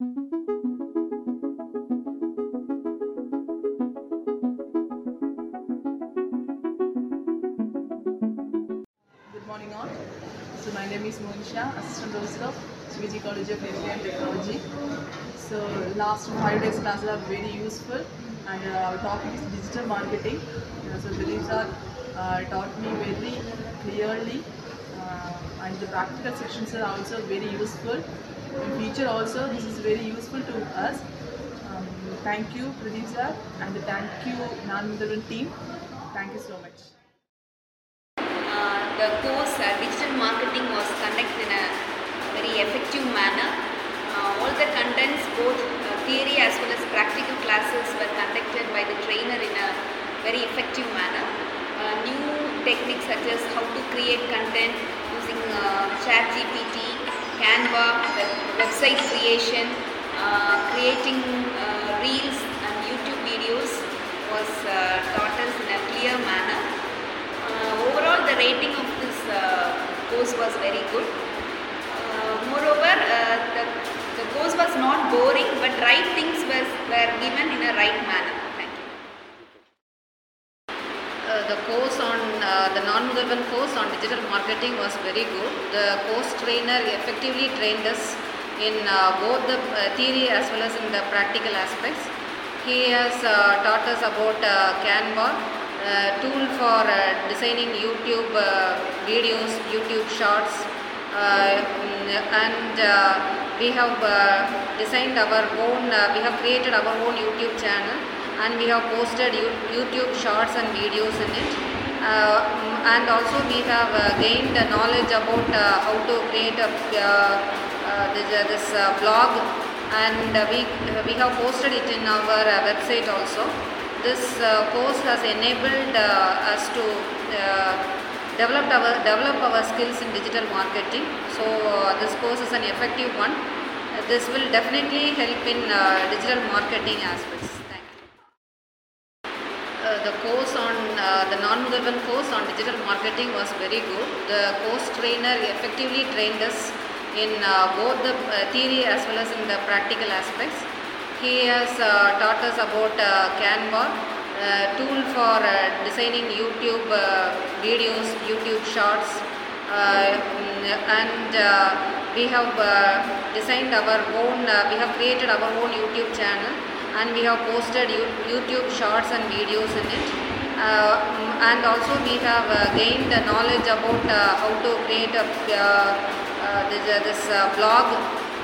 Good morning all. So my name is Monisha, Assistant Professor of CBG College of Engineering and Technology. So last five days classes are very useful and uh, our topic is digital marketing. Uh, so Dilip sir uh, taught me very clearly uh, and the practical sections are also very useful. In future also this is very useful to us. Um, thank you Pradeep and thank you non team. Thank you so much. Uh, the course uh, digital marketing was conducted in a very effective manner. Uh, all the contents, both uh, theory as well as practical classes, were conducted by the trainer in a very effective manner. Uh, new techniques such as how to create content using uh, ChatGPT, Canva, web, website creation, uh, creating uh, reels and YouTube videos was uh, taught us in a clear manner. Uh, overall, the rating of this uh, course was very good. Uh, moreover, the, the course was not boring, but right things was, were given in a right manner. Thank you. Uh, the course on uh, the Naan Mudhalvan course on digital marketing was very good. The course trainer effectively trained us in uh, both the uh, theory as well as in the practical aspects. He has uh, taught us about uh, Canva, tool for designing YouTube videos, YouTube shorts, mm, and we have uh, designed our own, uh, we have created our own YouTube channel and we have posted YouTube shorts and videos in it. Uh, and also we have uh, gained knowledge about uh, how to create a, uh, this, blog and we, we have posted it in our website also. This course has enabled us to uh, develop our, develop our skills in digital marketing. So uh, this course is an effective one. Uh, this will definitely help in uh, digital marketing aspects. Thank you. Uh, the course on uh, the Naan Mudhalvan course on digital marketing was very good. The course trainer effectively trained us in uh, both the theory as well as in the practical aspects. He has taught us about Canva, tool for uh, designing YouTube uh, videos, YouTube shorts, uh, and uh, we have uh, designed our own, uh, we have created our own YouTube channel and we have posted YouTube shorts and videos in it. Uh, and also we have uh, gained the knowledge about uh, how to create a, uh, uh, this, uh, this uh, blog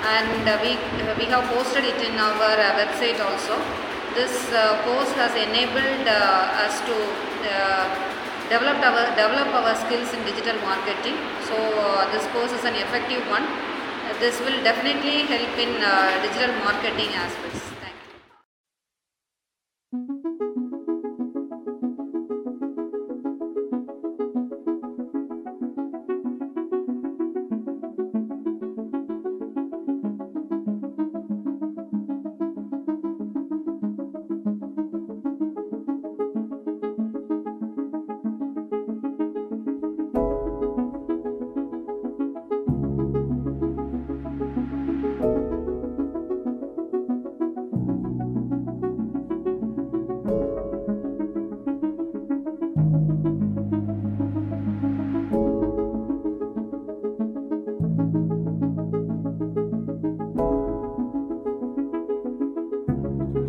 and uh, we, we have posted it in our uh, website also. This uh, course has enabled uh, us to uh, develop our, develop our skills in digital marketing. So this course is an effective one. This will definitely help in digital marketing aspects.